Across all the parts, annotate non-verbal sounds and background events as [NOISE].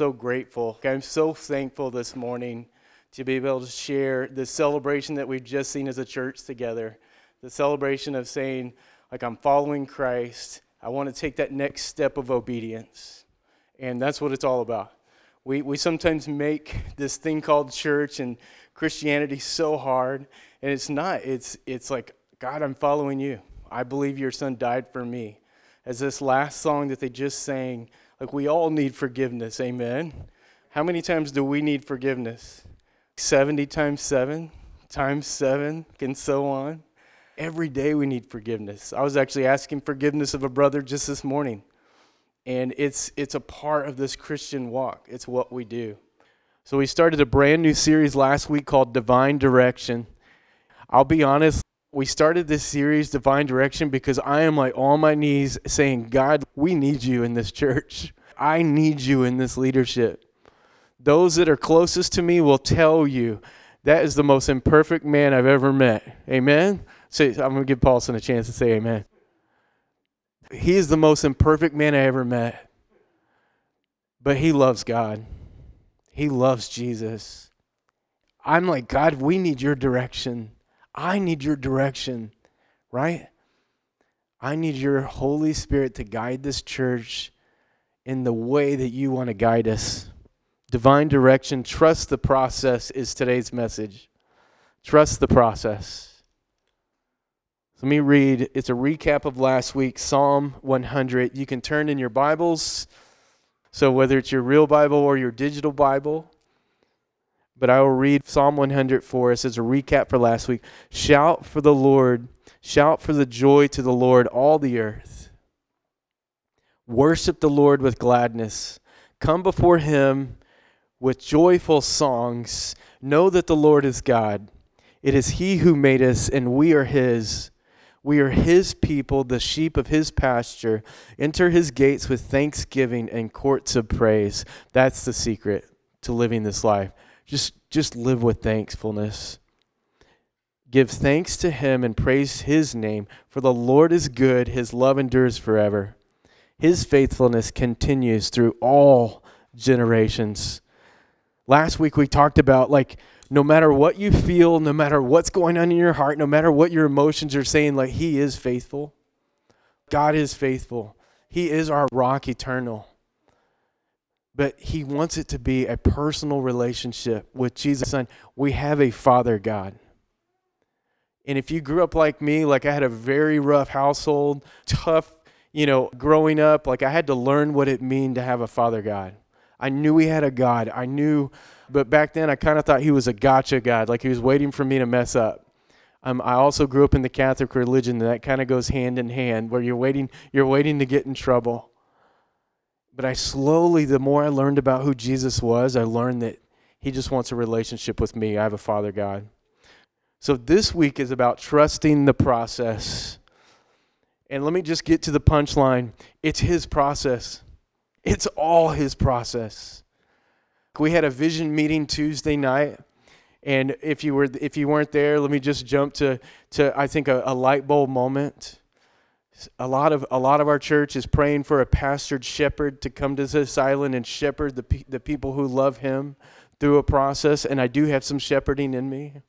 so grateful. I'm so thankful this morning to be able to share the celebration that we've just seen as a church together. The celebration of saying, like, I'm following Christ. I want to take that next step of obedience. And that's what it's all about. We, we sometimes make this thing called church and Christianity so hard, and it's not. It's, it's like, God, I'm following you. I believe your son died for me. As this last song that they just sang, like we all need forgiveness. Amen. How many times do we need forgiveness? 70 times 7 times 7 and so on. Every day we need forgiveness. I was actually asking forgiveness of a brother just this morning. And it's it's a part of this Christian walk. It's what we do. So we started a brand new series last week called Divine Direction. I'll be honest, we started this series Divine Direction because I am like on my knees saying, "God, we need you in this church. I need you in this leadership." Those that are closest to me will tell you that is the most imperfect man I've ever met. Amen. So I'm going to give Paulson a chance to say amen. He is the most imperfect man I ever met. But he loves God. He loves Jesus. I'm like, God, we need your direction. I need your direction, right? I need your Holy Spirit to guide this church in the way that you want to guide us. Divine direction, trust the process is today's message. Trust the process. Let me read. It's a recap of last week, Psalm 100. You can turn in your Bibles. So, whether it's your real Bible or your digital Bible, but I will read Psalm 100 for us as a recap for last week. Shout for the Lord, shout for the joy to the Lord, all the earth. Worship the Lord with gladness. Come before him with joyful songs. Know that the Lord is God. It is he who made us, and we are his. We are his people, the sheep of his pasture. Enter his gates with thanksgiving and courts of praise. That's the secret to living this life. Just, just live with thankfulness. Give thanks to him and praise his name, for the Lord is good, his love endures forever. His faithfulness continues through all generations. Last week we talked about like no matter what you feel, no matter what's going on in your heart, no matter what your emotions are saying, like He is faithful. God is faithful. He is our rock eternal. But He wants it to be a personal relationship with Jesus' Son. We have a Father God. And if you grew up like me, like I had a very rough household, tough, you know, growing up, like I had to learn what it meant to have a Father God. I knew we had a God. I knew but back then I kind of thought he was a gotcha God, like he was waiting for me to mess up. Um, I also grew up in the Catholic religion, and that kind of goes hand in hand, where you're waiting, you're waiting to get in trouble. But I slowly, the more I learned about who Jesus was, I learned that he just wants a relationship with me. I have a Father God. So this week is about trusting the process. And let me just get to the punchline it's his process, it's all his process. We had a vision meeting Tuesday night. And if you were if you weren't there, let me just jump to to I think a, a light bulb moment. A lot of a lot of our church is praying for a pastored shepherd to come to this island and shepherd the the people who love him through a process. And I do have some shepherding in me.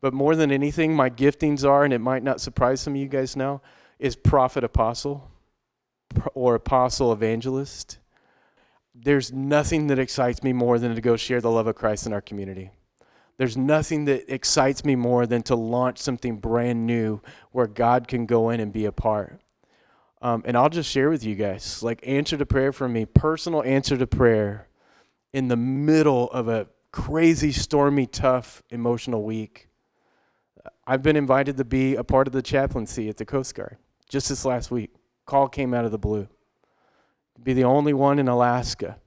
But more than anything, my giftings are, and it might not surprise some of you guys now, is prophet apostle or apostle evangelist there's nothing that excites me more than to go share the love of Christ in our community. There's nothing that excites me more than to launch something brand new where God can go in and be a part. Um, and I'll just share with you guys like answer to prayer for me, personal answer to prayer in the middle of a crazy, stormy, tough, emotional week. I've been invited to be a part of the chaplaincy at the Coast Guard just this last week. Call came out of the blue be the only one in Alaska.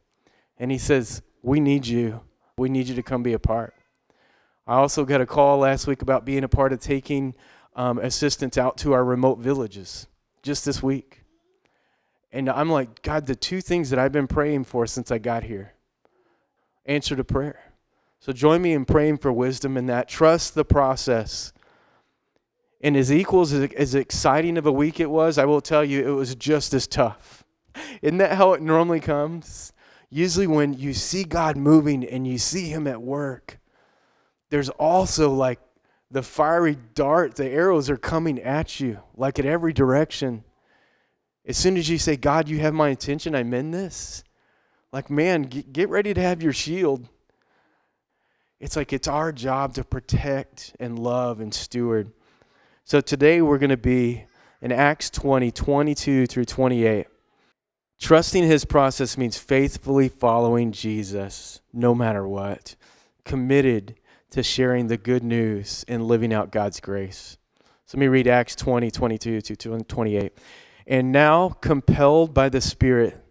And he says, We need you. We need you to come be a part. I also got a call last week about being a part of taking um, assistance out to our remote villages just this week. And I'm like, God, the two things that I've been praying for since I got here answer to prayer. So join me in praying for wisdom in that. Trust the process. And as equals as, as exciting of a week it was, I will tell you it was just as tough. Isn't that how it normally comes? usually when you see God moving and you see Him at work, there's also like the fiery dart, the arrows are coming at you, like at every direction. As soon as you say, God, you have my attention, I'm in this, like, man, get ready to have your shield. It's like it's our job to protect and love and steward. So today we're going to be in Acts 20, 22 through 28. Trusting his process means faithfully following Jesus no matter what, committed to sharing the good news and living out God's grace. So let me read Acts 20, 22 to 28. And now, compelled by the Spirit,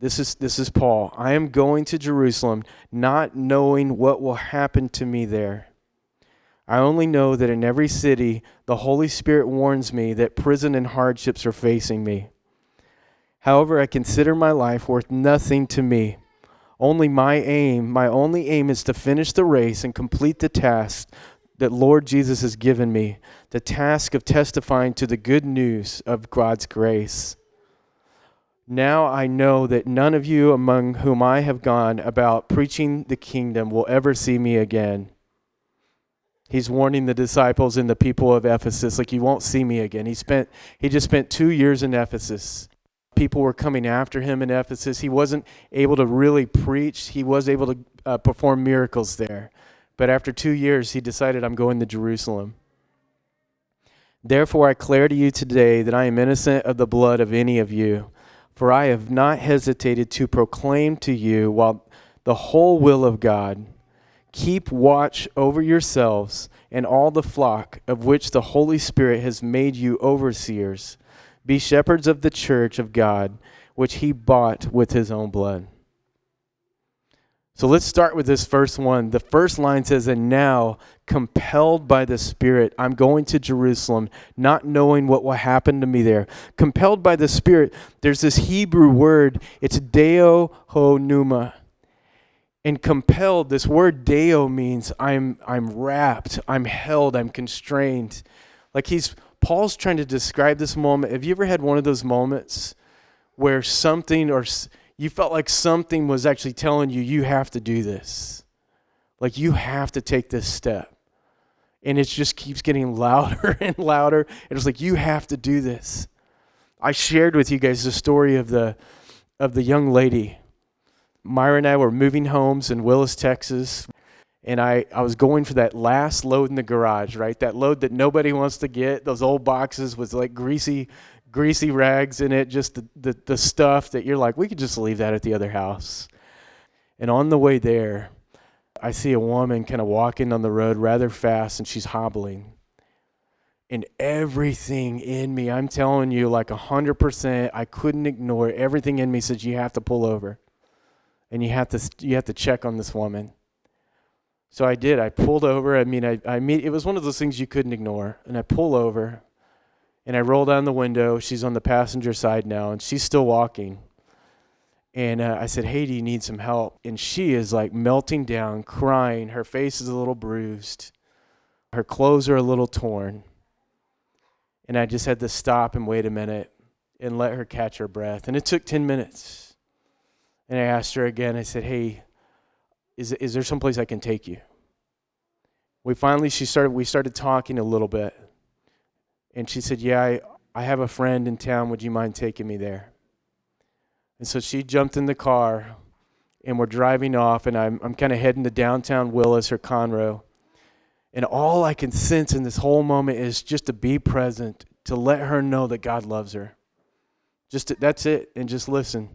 this is, this is Paul. I am going to Jerusalem, not knowing what will happen to me there. I only know that in every city, the Holy Spirit warns me that prison and hardships are facing me. However, I consider my life worth nothing to me. Only my aim, my only aim is to finish the race and complete the task that Lord Jesus has given me the task of testifying to the good news of God's grace. Now I know that none of you among whom I have gone about preaching the kingdom will ever see me again. He's warning the disciples and the people of Ephesus, like, you won't see me again. He spent, he just spent two years in Ephesus people were coming after him in Ephesus. He wasn't able to really preach, he was able to uh, perform miracles there. But after two years, he decided, I'm going to Jerusalem. Therefore, I declare to you today that I am innocent of the blood of any of you, for I have not hesitated to proclaim to you while the whole will of God. Keep watch over yourselves and all the flock of which the Holy Spirit has made you overseers. Be shepherds of the church of God, which he bought with his own blood. So let's start with this first one. The first line says, And now, compelled by the Spirit, I'm going to Jerusalem, not knowing what will happen to me there. Compelled by the Spirit, there's this Hebrew word, it's deo ho pneuma. And compelled, this word deo means I'm, I'm wrapped, I'm held, I'm constrained. Like he's Paul's trying to describe this moment. Have you ever had one of those moments where something or you felt like something was actually telling you, you have to do this? Like you have to take this step. And it just keeps getting [LAUGHS] louder and louder. And it's like, you have to do this. I shared with you guys the story of the, of the young lady. Myra and I were moving homes in Willis, Texas and I, I was going for that last load in the garage, right? That load that nobody wants to get, those old boxes with like greasy, greasy rags in it, just the, the, the stuff that you're like, we could just leave that at the other house. And on the way there, I see a woman kind of walking on the road rather fast, and she's hobbling. And everything in me, I'm telling you, like 100%, I couldn't ignore it. Everything in me says, you have to pull over. And you have to, you have to check on this woman so I did. I pulled over. I mean, I, I meet, it was one of those things you couldn't ignore. And I pull over and I roll down the window. She's on the passenger side now and she's still walking. And uh, I said, Hey, do you need some help? And she is like melting down, crying. Her face is a little bruised, her clothes are a little torn. And I just had to stop and wait a minute and let her catch her breath. And it took 10 minutes. And I asked her again, I said, Hey, is, is there some place I can take you? We finally, she started, we started talking a little bit. And she said, yeah, I, I have a friend in town. Would you mind taking me there? And so she jumped in the car and we're driving off and I'm, I'm kind of heading to downtown Willis or Conroe. And all I can sense in this whole moment is just to be present, to let her know that God loves her. Just to, that's it, and just listen.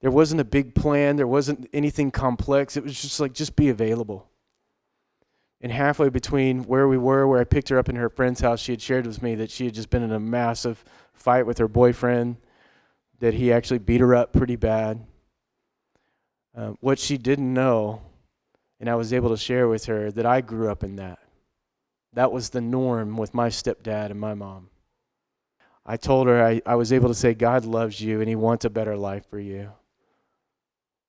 There wasn't a big plan, there wasn't anything complex. It was just like, just be available. And halfway between where we were, where I picked her up in her friend's house, she had shared with me that she had just been in a massive fight with her boyfriend, that he actually beat her up pretty bad. Uh, what she didn't know, and I was able to share with her, that I grew up in that. That was the norm with my stepdad and my mom. I told her I, I was able to say, God loves you and He wants a better life for you.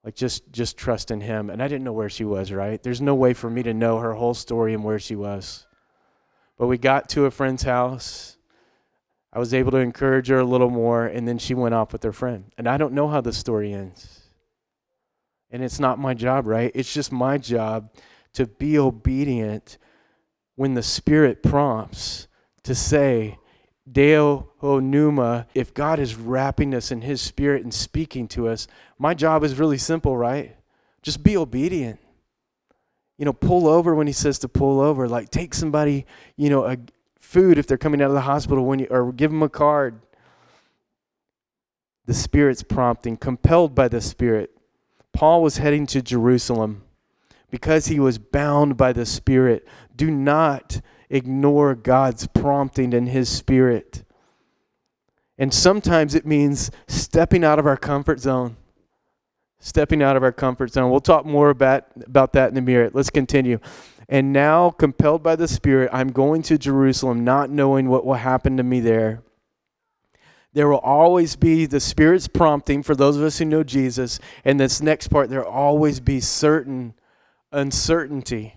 Like just just trust in him. And I didn't know where she was, right? There's no way for me to know her whole story and where she was. But we got to a friend's house. I was able to encourage her a little more, and then she went off with her friend. And I don't know how the story ends. And it's not my job, right? It's just my job to be obedient when the Spirit prompts to say, Deo Pneuma, if God is wrapping us in His Spirit and speaking to us, my job is really simple, right? Just be obedient. You know, pull over when He says to pull over. Like, take somebody, you know, a food if they're coming out of the hospital when you, or give them a card. The Spirit's prompting, compelled by the Spirit. Paul was heading to Jerusalem because he was bound by the Spirit. Do not ignore God's prompting and His Spirit. And sometimes it means stepping out of our comfort zone. Stepping out of our comfort zone. We'll talk more about, about that in a minute. Let's continue. And now, compelled by the Spirit, I'm going to Jerusalem, not knowing what will happen to me there. There will always be the Spirit's prompting for those of us who know Jesus. And this next part, there will always be certain uncertainty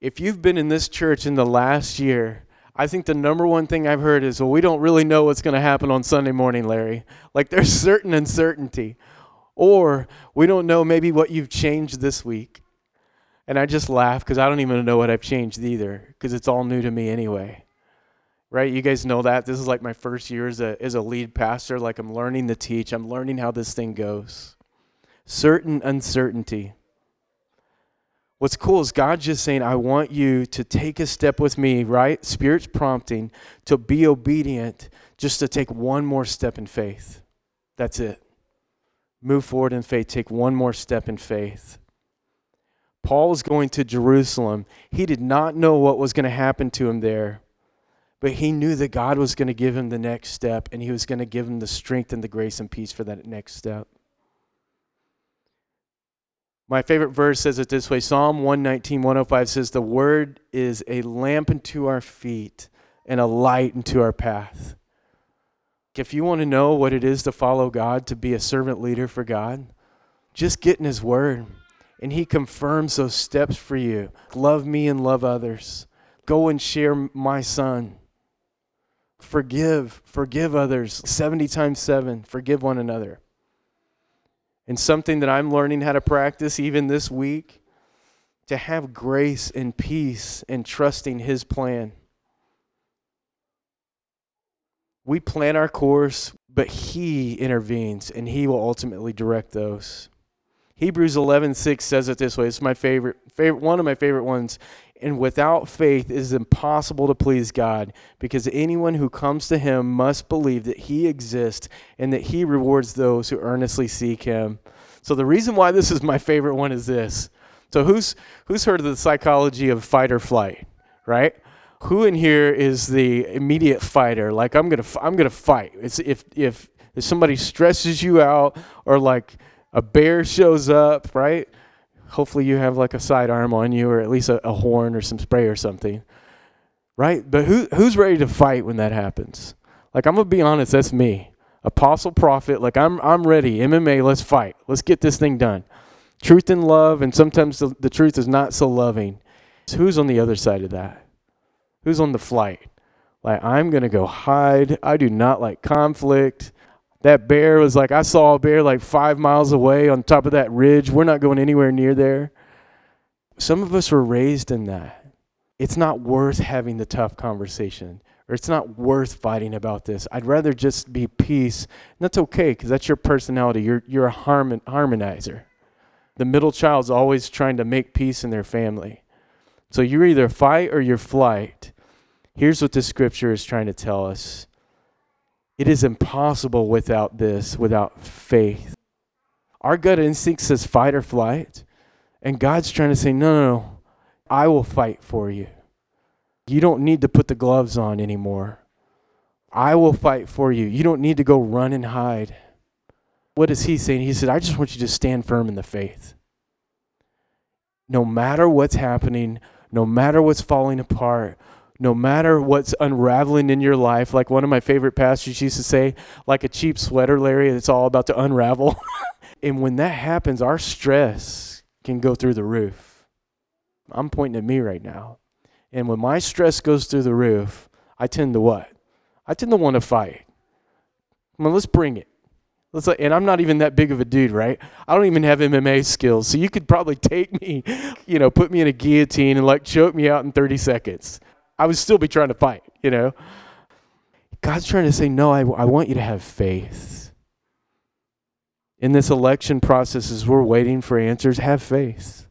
if you've been in this church in the last year, I think the number one thing I've heard is, well, we don't really know what's going to happen on Sunday morning, Larry. Like there's [LAUGHS] certain uncertainty. Or we don't know maybe what you've changed this week. And I just laugh because I don't even know what I've changed either because it's all new to me anyway. Right? You guys know that. This is like my first year as a, as a lead pastor. Like I'm learning to teach, I'm learning how this thing goes. Certain uncertainty. What's cool is God just saying, I want you to take a step with me, right? Spirit's prompting to be obedient, just to take one more step in faith. That's it. Move forward in faith, take one more step in faith. Paul was going to Jerusalem. He did not know what was going to happen to him there, but he knew that God was going to give him the next step, and he was going to give him the strength and the grace and peace for that next step. My favorite verse says it this way Psalm 119, 105 says, The word is a lamp unto our feet and a light unto our path. If you want to know what it is to follow God, to be a servant leader for God, just get in His word. And He confirms those steps for you. Love me and love others. Go and share my son. Forgive, forgive others 70 times 7. Forgive one another and something that I'm learning how to practice even this week to have grace and peace and trusting His plan. We plan our course, but He intervenes and He will ultimately direct those. Hebrews 11:6 says it this way. It's my favorite, favorite one of my favorite ones. And without faith, it is impossible to please God because anyone who comes to him must believe that he exists and that he rewards those who earnestly seek him. So, the reason why this is my favorite one is this. So, who's, who's heard of the psychology of fight or flight, right? Who in here is the immediate fighter? Like, I'm going to I'm gonna fight. It's if, if, if somebody stresses you out or like a bear shows up, right? Hopefully you have like a sidearm on you or at least a, a horn or some spray or something. Right? But who who's ready to fight when that happens? Like I'm gonna be honest, that's me. Apostle prophet, like I'm I'm ready. MMA, let's fight. Let's get this thing done. Truth and love, and sometimes the, the truth is not so loving. So who's on the other side of that? Who's on the flight? Like I'm gonna go hide. I do not like conflict. That bear was like, I saw a bear like five miles away on top of that ridge. We're not going anywhere near there. Some of us were raised in that. It's not worth having the tough conversation, or it's not worth fighting about this. I'd rather just be peace. And that's okay, because that's your personality. You're, you're a harmon, harmonizer. The middle child's always trying to make peace in their family. So you're either fight or you're flight. Here's what the scripture is trying to tell us it is impossible without this, without faith. Our gut instinct says fight or flight. And God's trying to say, no, no, no, I will fight for you. You don't need to put the gloves on anymore. I will fight for you. You don't need to go run and hide. What is he saying? He said, I just want you to stand firm in the faith. No matter what's happening, no matter what's falling apart, no matter what's unraveling in your life, like one of my favorite pastors used to say, like a cheap sweater, Larry, it's all about to unravel. [LAUGHS] and when that happens, our stress can go through the roof. I'm pointing at me right now. And when my stress goes through the roof, I tend to what? I tend to want to fight. Come on, let's bring it. Let's like, and I'm not even that big of a dude, right? I don't even have MMA skills. So you could probably take me, [LAUGHS] you know, put me in a guillotine and like choke me out in 30 seconds. I would still be trying to fight, you know? God's trying to say, no, I, I want you to have faith. In this election process, as we're waiting for answers, have faith.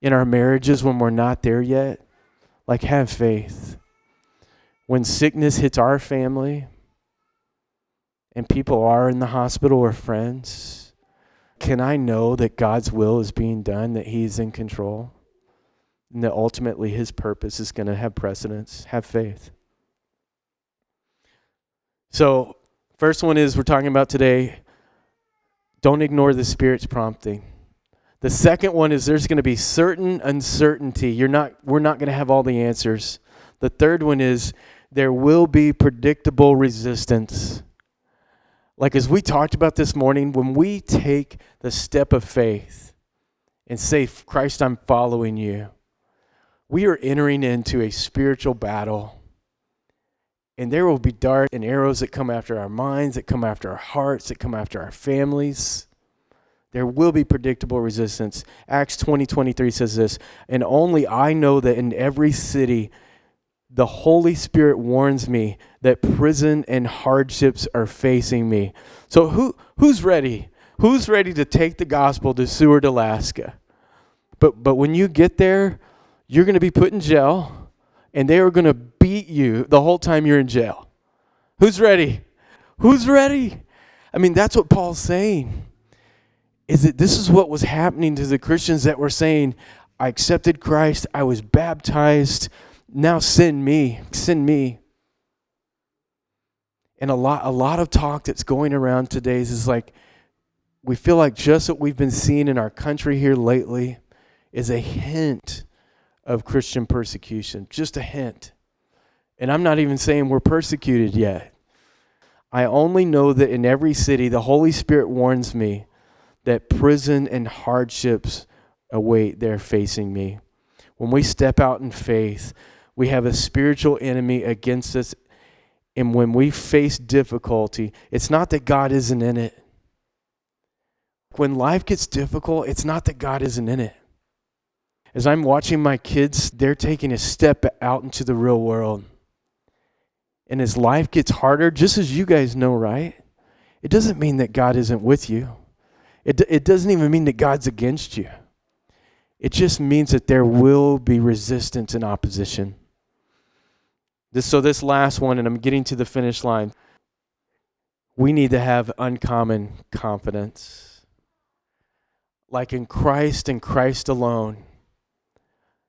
In our marriages, when we're not there yet, like have faith. When sickness hits our family, and people are in the hospital or friends, can I know that God's will is being done, that He's in control, and that ultimately His purpose is going to have precedence? Have faith. So, first one is we're talking about today don't ignore the Spirit's prompting. The second one is there's going to be certain uncertainty. You're not, we're not going to have all the answers. The third one is there will be predictable resistance. Like as we talked about this morning, when we take the step of faith and say, Christ, I'm following you, we are entering into a spiritual battle. And there will be darts and arrows that come after our minds, that come after our hearts, that come after our families. There will be predictable resistance. Acts 20 23 says this, and only I know that in every city, the Holy Spirit warns me that prison and hardships are facing me. So who who's ready? Who's ready to take the gospel to Seward, Alaska? But but when you get there, you're going to be put in jail and they are going to beat you the whole time you're in jail. Who's ready? Who's ready? I mean, that's what Paul's saying. Is that this is what was happening to the Christians that were saying, I accepted Christ, I was baptized, now send me, send me. And a lot, a lot of talk that's going around today is like, we feel like just what we've been seeing in our country here lately is a hint of Christian persecution, just a hint. And I'm not even saying we're persecuted yet. I only know that in every city, the Holy Spirit warns me that prison and hardships await there facing me. When we step out in faith, we have a spiritual enemy against us. And when we face difficulty, it's not that God isn't in it. When life gets difficult, it's not that God isn't in it. As I'm watching my kids, they're taking a step out into the real world. And as life gets harder, just as you guys know, right? It doesn't mean that God isn't with you. It, it doesn't even mean that God's against you. It just means that there will be resistance and opposition. This, so, this last one, and I'm getting to the finish line. We need to have uncommon confidence. Like in Christ and Christ alone,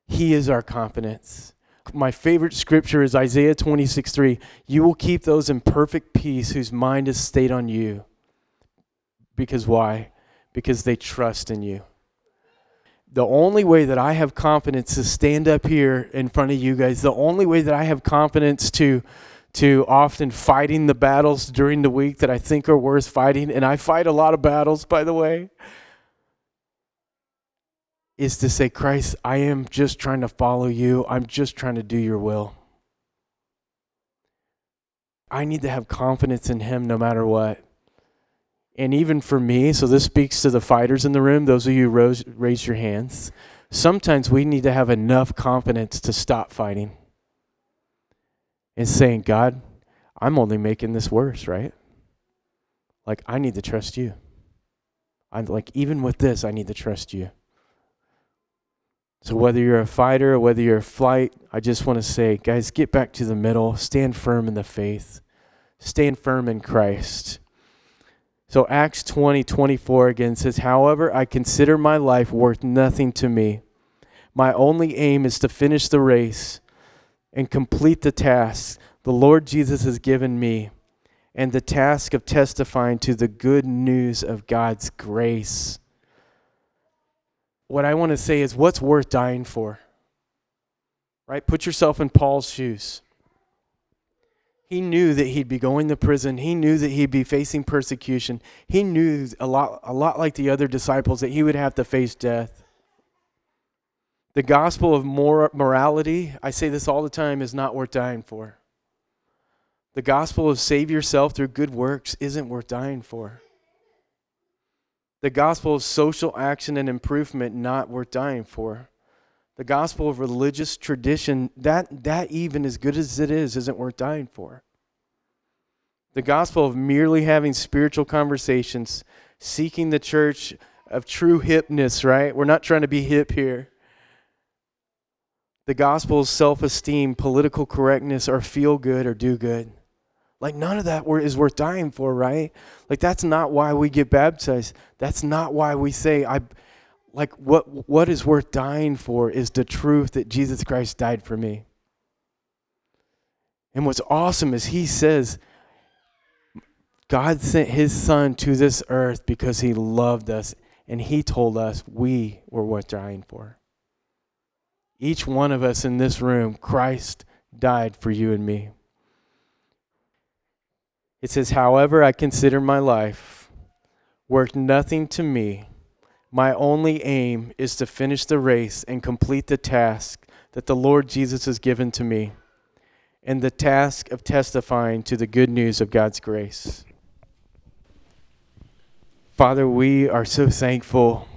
He is our confidence. My favorite scripture is Isaiah 26 3. You will keep those in perfect peace whose mind is stayed on you. Because why? Because they trust in you the only way that I have confidence to stand up here in front of you guys, the only way that I have confidence to to often fighting the battles during the week that I think are worth fighting, and I fight a lot of battles, by the way, is to say, Christ, I am just trying to follow you. I'm just trying to do your will. I need to have confidence in Him no matter what and even for me, so this speaks to the fighters in the room, those of you who raise your hands. Sometimes we need to have enough confidence to stop fighting and saying, God, I'm only making this worse, right? Like, I need to trust you. I'm like, even with this, I need to trust you. So, whether you're a fighter or whether you're a flight, I just want to say, guys, get back to the middle, stand firm in the faith, stand firm in Christ. So Acts 20, 24 again says, However, I consider my life worth nothing to me. My only aim is to finish the race and complete the task the Lord Jesus has given me and the task of testifying to the good news of God's grace. What I want to say is, what's worth dying for? Right? Put yourself in Paul's shoes. He knew that he'd be going to prison. He knew that he'd be facing persecution. He knew a lot, a lot like the other disciples that he would have to face death. The gospel of mor- morality, I say this all the time, is not worth dying for. The gospel of save yourself through good works isn't worth dying for. The gospel of social action and improvement not worth dying for. The gospel of religious tradition, that, that even as good as it is, isn't worth dying for. The gospel of merely having spiritual conversations, seeking the church of true hipness, right? We're not trying to be hip here. The gospel of self esteem, political correctness, or feel good or do good. Like, none of that is worth dying for, right? Like, that's not why we get baptized. That's not why we say, I. Like, what, what is worth dying for is the truth that Jesus Christ died for me. And what's awesome is he says, God sent his son to this earth because he loved us and he told us we were worth dying for. Each one of us in this room, Christ died for you and me. It says, However, I consider my life worth nothing to me. My only aim is to finish the race and complete the task that the Lord Jesus has given to me, and the task of testifying to the good news of God's grace. Father, we are so thankful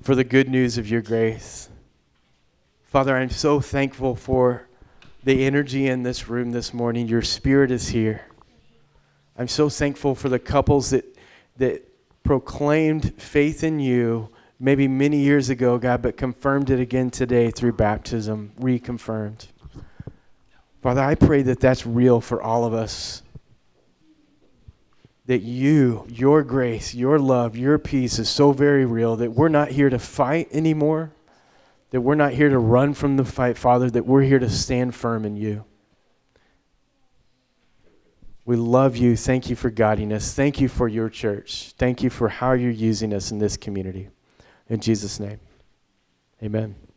for the good news of your grace. Father, I'm so thankful for the energy in this room this morning. Your spirit is here. I'm so thankful for the couples that that proclaimed faith in you maybe many years ago, God, but confirmed it again today through baptism, reconfirmed. Father, I pray that that's real for all of us. That you, your grace, your love, your peace is so very real that we're not here to fight anymore, that we're not here to run from the fight, Father, that we're here to stand firm in you. We love you. Thank you for guiding us. Thank you for your church. Thank you for how you're using us in this community. In Jesus' name, amen.